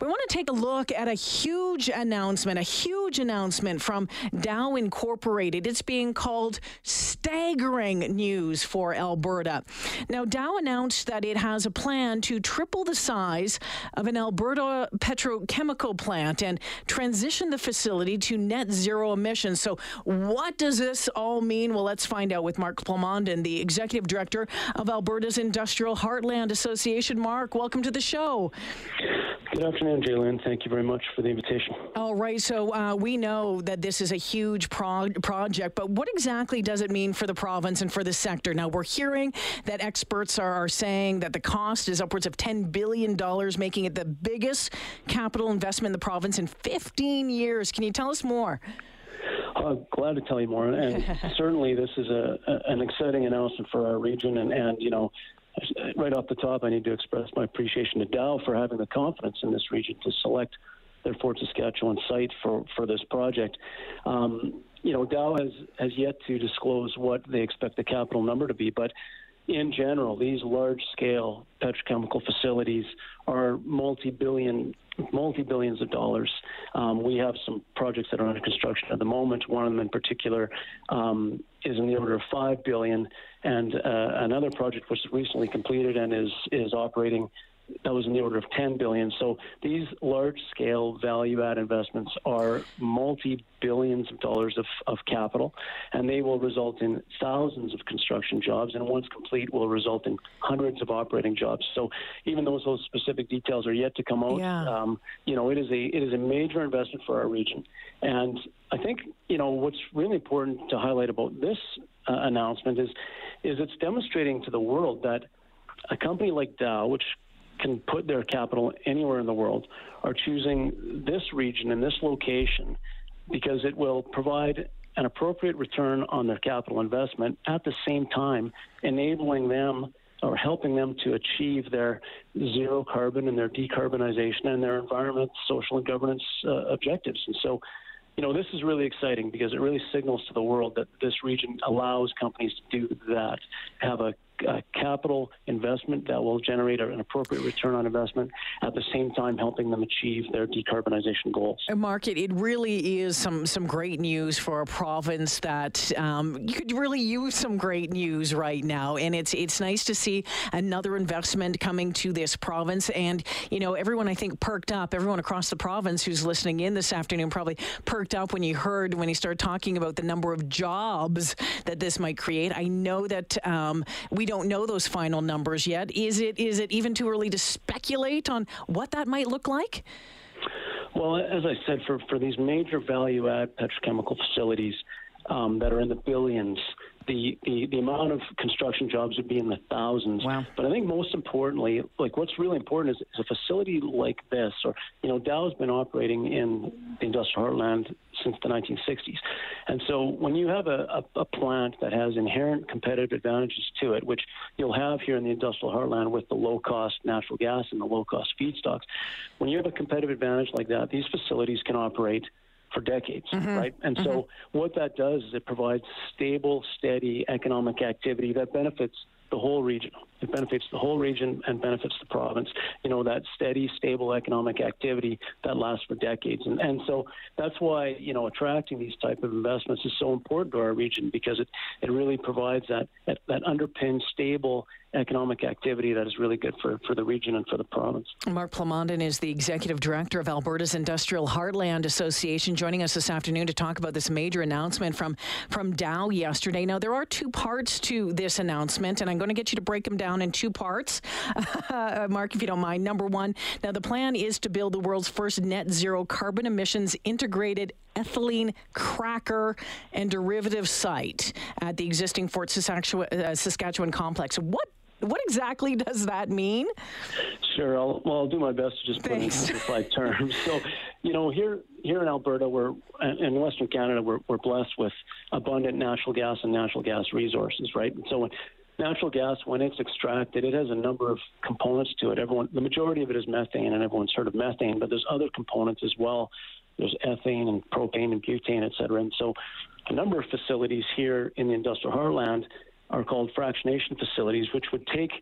We want to take a look at a huge announcement, a huge announcement from Dow Incorporated. It's being called staggering news for Alberta. Now, Dow announced that it has a plan to triple the size of an Alberta petrochemical plant and transition the facility to net zero emissions. So, what does this all mean? Well, let's find out with Mark Plamondon, the executive director of Alberta's Industrial Heartland Association. Mark, welcome to the show. Good afternoon, Jaylen. Thank you very much for the invitation. All right. So uh, we know that this is a huge pro- project, but what exactly does it mean for the province and for the sector? Now, we're hearing that experts are, are saying that the cost is upwards of $10 billion, making it the biggest capital investment in the province in 15 years. Can you tell us more? Uh, glad to tell you more. And certainly, this is a, a, an exciting announcement for our region. And, and, you know, right off the top, I need to express my appreciation to Dow for having the confidence in this region to select their Fort Saskatchewan site for, for this project. Um, you know, Dow has, has yet to disclose what they expect the capital number to be, but in general, these large scale petrochemical facilities are multi billion multi billions of dollars. Um, we have some projects that are under construction at the moment. One of them in particular um, is in the order of five billion, and uh, another project was recently completed and is is operating that was in the order of 10 billion. So these large-scale value-add investments are multi-billions of dollars of, of capital, and they will result in thousands of construction jobs, and once complete, will result in hundreds of operating jobs. So even though those specific details are yet to come out, yeah. um, you know, it is a it is a major investment for our region, and I think you know what's really important to highlight about this uh, announcement is is it's demonstrating to the world that a company like Dow, which can put their capital anywhere in the world are choosing this region and this location because it will provide an appropriate return on their capital investment at the same time enabling them or helping them to achieve their zero carbon and their decarbonization and their environment, social, and governance uh, objectives. And so, you know, this is really exciting because it really signals to the world that this region allows companies to do that, have a uh, capital investment that will generate an appropriate return on investment at the same time helping them achieve their decarbonization goals. Mark, it, it really is some, some great news for a province that um, you could really use some great news right now. And it's, it's nice to see another investment coming to this province. And, you know, everyone I think perked up, everyone across the province who's listening in this afternoon probably perked up when you heard, when he started talking about the number of jobs that this might create. I know that um, we don't know those final numbers yet. Is it is it even too early to speculate on what that might look like? Well, as I said, for, for these major value add petrochemical facilities um, that are in the billions, the, the, the amount of construction jobs would be in the thousands. Wow. But I think most importantly, like what's really important is, is a facility like this, or you know, Dow's been operating in the industrial heartland since the 1960s, and so when you have a, a, a plant that has inherent competitive advantages to it, which you'll have here in the industrial heartland with the low cost natural gas and the low cost feedstocks, when you have a competitive advantage like that, these facilities can operate for decades, mm-hmm. right? And mm-hmm. so what that does is it provides stable, steady economic activity that benefits the whole region. It benefits the whole region and benefits the province. You know, that steady, stable economic activity that lasts for decades. And, and so that's why, you know, attracting these type of investments is so important to our region because it, it really provides that, that, that underpinned stable economic activity that is really good for, for the region and for the province. Mark Plamondon is the executive director of Alberta's Industrial Heartland Association, joining us this afternoon to talk about this major announcement from, from Dow yesterday. Now, there are two parts to this announcement, and I'm going to get you to break them down in two parts. Uh, Mark, if you don't mind. Number one, now the plan is to build the world's first net zero carbon emissions integrated ethylene cracker and derivative site at the existing Fort Saskatchewan, uh, Saskatchewan complex. What what exactly does that mean? Sure. I'll, well, I'll do my best to just put it in simplified terms. So, you know, here here in Alberta, we're in Western Canada, we're, we're blessed with abundant natural gas and natural gas resources, right? And so natural gas, when it's extracted, it has a number of components to it. Everyone, the majority of it is methane, and everyone's heard of methane, but there's other components as well. There's ethane and propane and butane, et cetera. And so, a number of facilities here in the industrial heartland are called fractionation facilities, which would take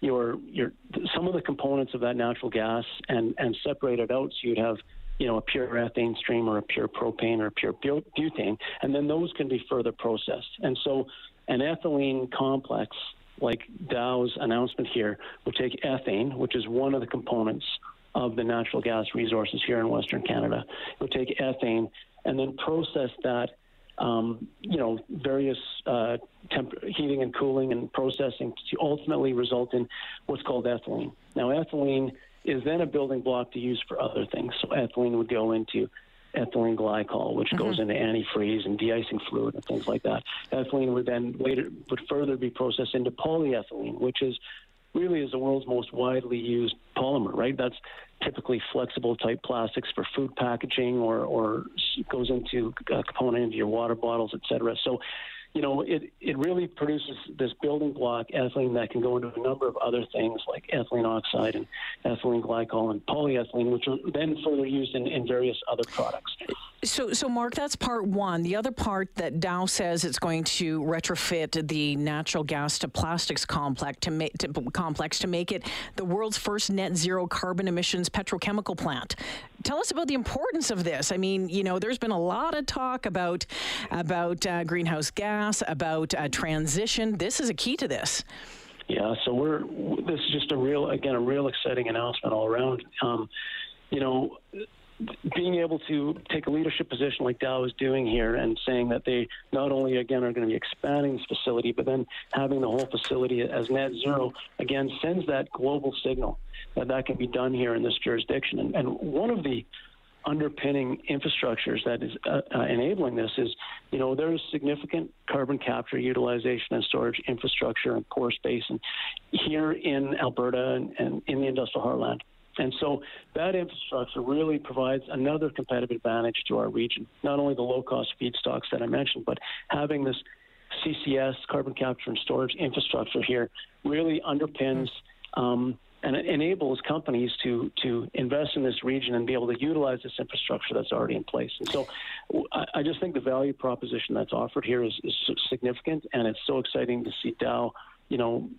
your your some of the components of that natural gas and and separate it out so you'd have you know a pure ethane stream or a pure propane or a pure butane, and then those can be further processed. And so an ethylene complex like Dow's announcement here would take ethane, which is one of the components of the natural gas resources here in Western Canada. It would take ethane and then process that um, you know, various uh, temp- heating and cooling and processing to ultimately result in what's called ethylene. Now, ethylene is then a building block to use for other things. So, ethylene would go into ethylene glycol, which mm-hmm. goes into antifreeze and de-icing fluid and things like that. Ethylene would then later would further be processed into polyethylene, which is really is the world's most widely used polymer, right? That's typically flexible type plastics for food packaging or, or goes into a component into your water bottles, et cetera. So, you know, it, it really produces this building block, ethylene, that can go into a number of other things like ethylene oxide and ethylene glycol and polyethylene, which are then further used in, in various other products. So, so Mark, that's part one. The other part that Dow says it's going to retrofit the natural gas to plastics complex to make to, complex to make it the world's first net zero carbon emissions petrochemical plant. Tell us about the importance of this. I mean, you know, there's been a lot of talk about about uh, greenhouse gas, about uh, transition. This is a key to this. Yeah, so we're this is just a real again a real exciting announcement all around. Um, you know, being able to take a leadership position like Dow is doing here and saying that they not only again are going to be expanding this facility, but then having the whole facility as net zero again sends that global signal that that can be done here in this jurisdiction. And, and one of the underpinning infrastructures that is uh, uh, enabling this is, you know, there's significant carbon capture, utilization, and storage infrastructure and pore space, and here in Alberta and, and in the industrial heartland. And so that infrastructure really provides another competitive advantage to our region. Not only the low cost feedstocks that I mentioned, but having this CCS, carbon capture and storage infrastructure here, really underpins um, and enables companies to to invest in this region and be able to utilize this infrastructure that's already in place. And so, I, I just think the value proposition that's offered here is, is significant, and it's so exciting to see Dow you know,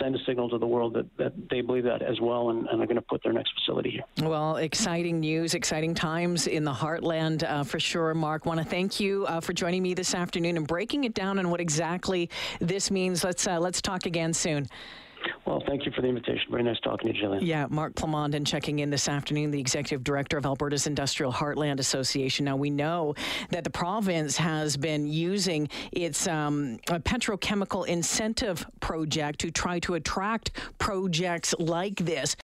send a signal to the world that, that they believe that as well and, and are going to put their next facility here. Well, exciting news, exciting times in the heartland uh, for sure. Mark, want to thank you uh, for joining me this afternoon and breaking it down on what exactly this means. Let's uh, let's talk again soon. Well, thank you for the invitation. Very nice talking to you, Jillian. Yeah, Mark Plamondon checking in this afternoon, the executive director of Alberta's Industrial Heartland Association. Now, we know that the province has been using its um, petrochemical incentive project to try to attract projects like this.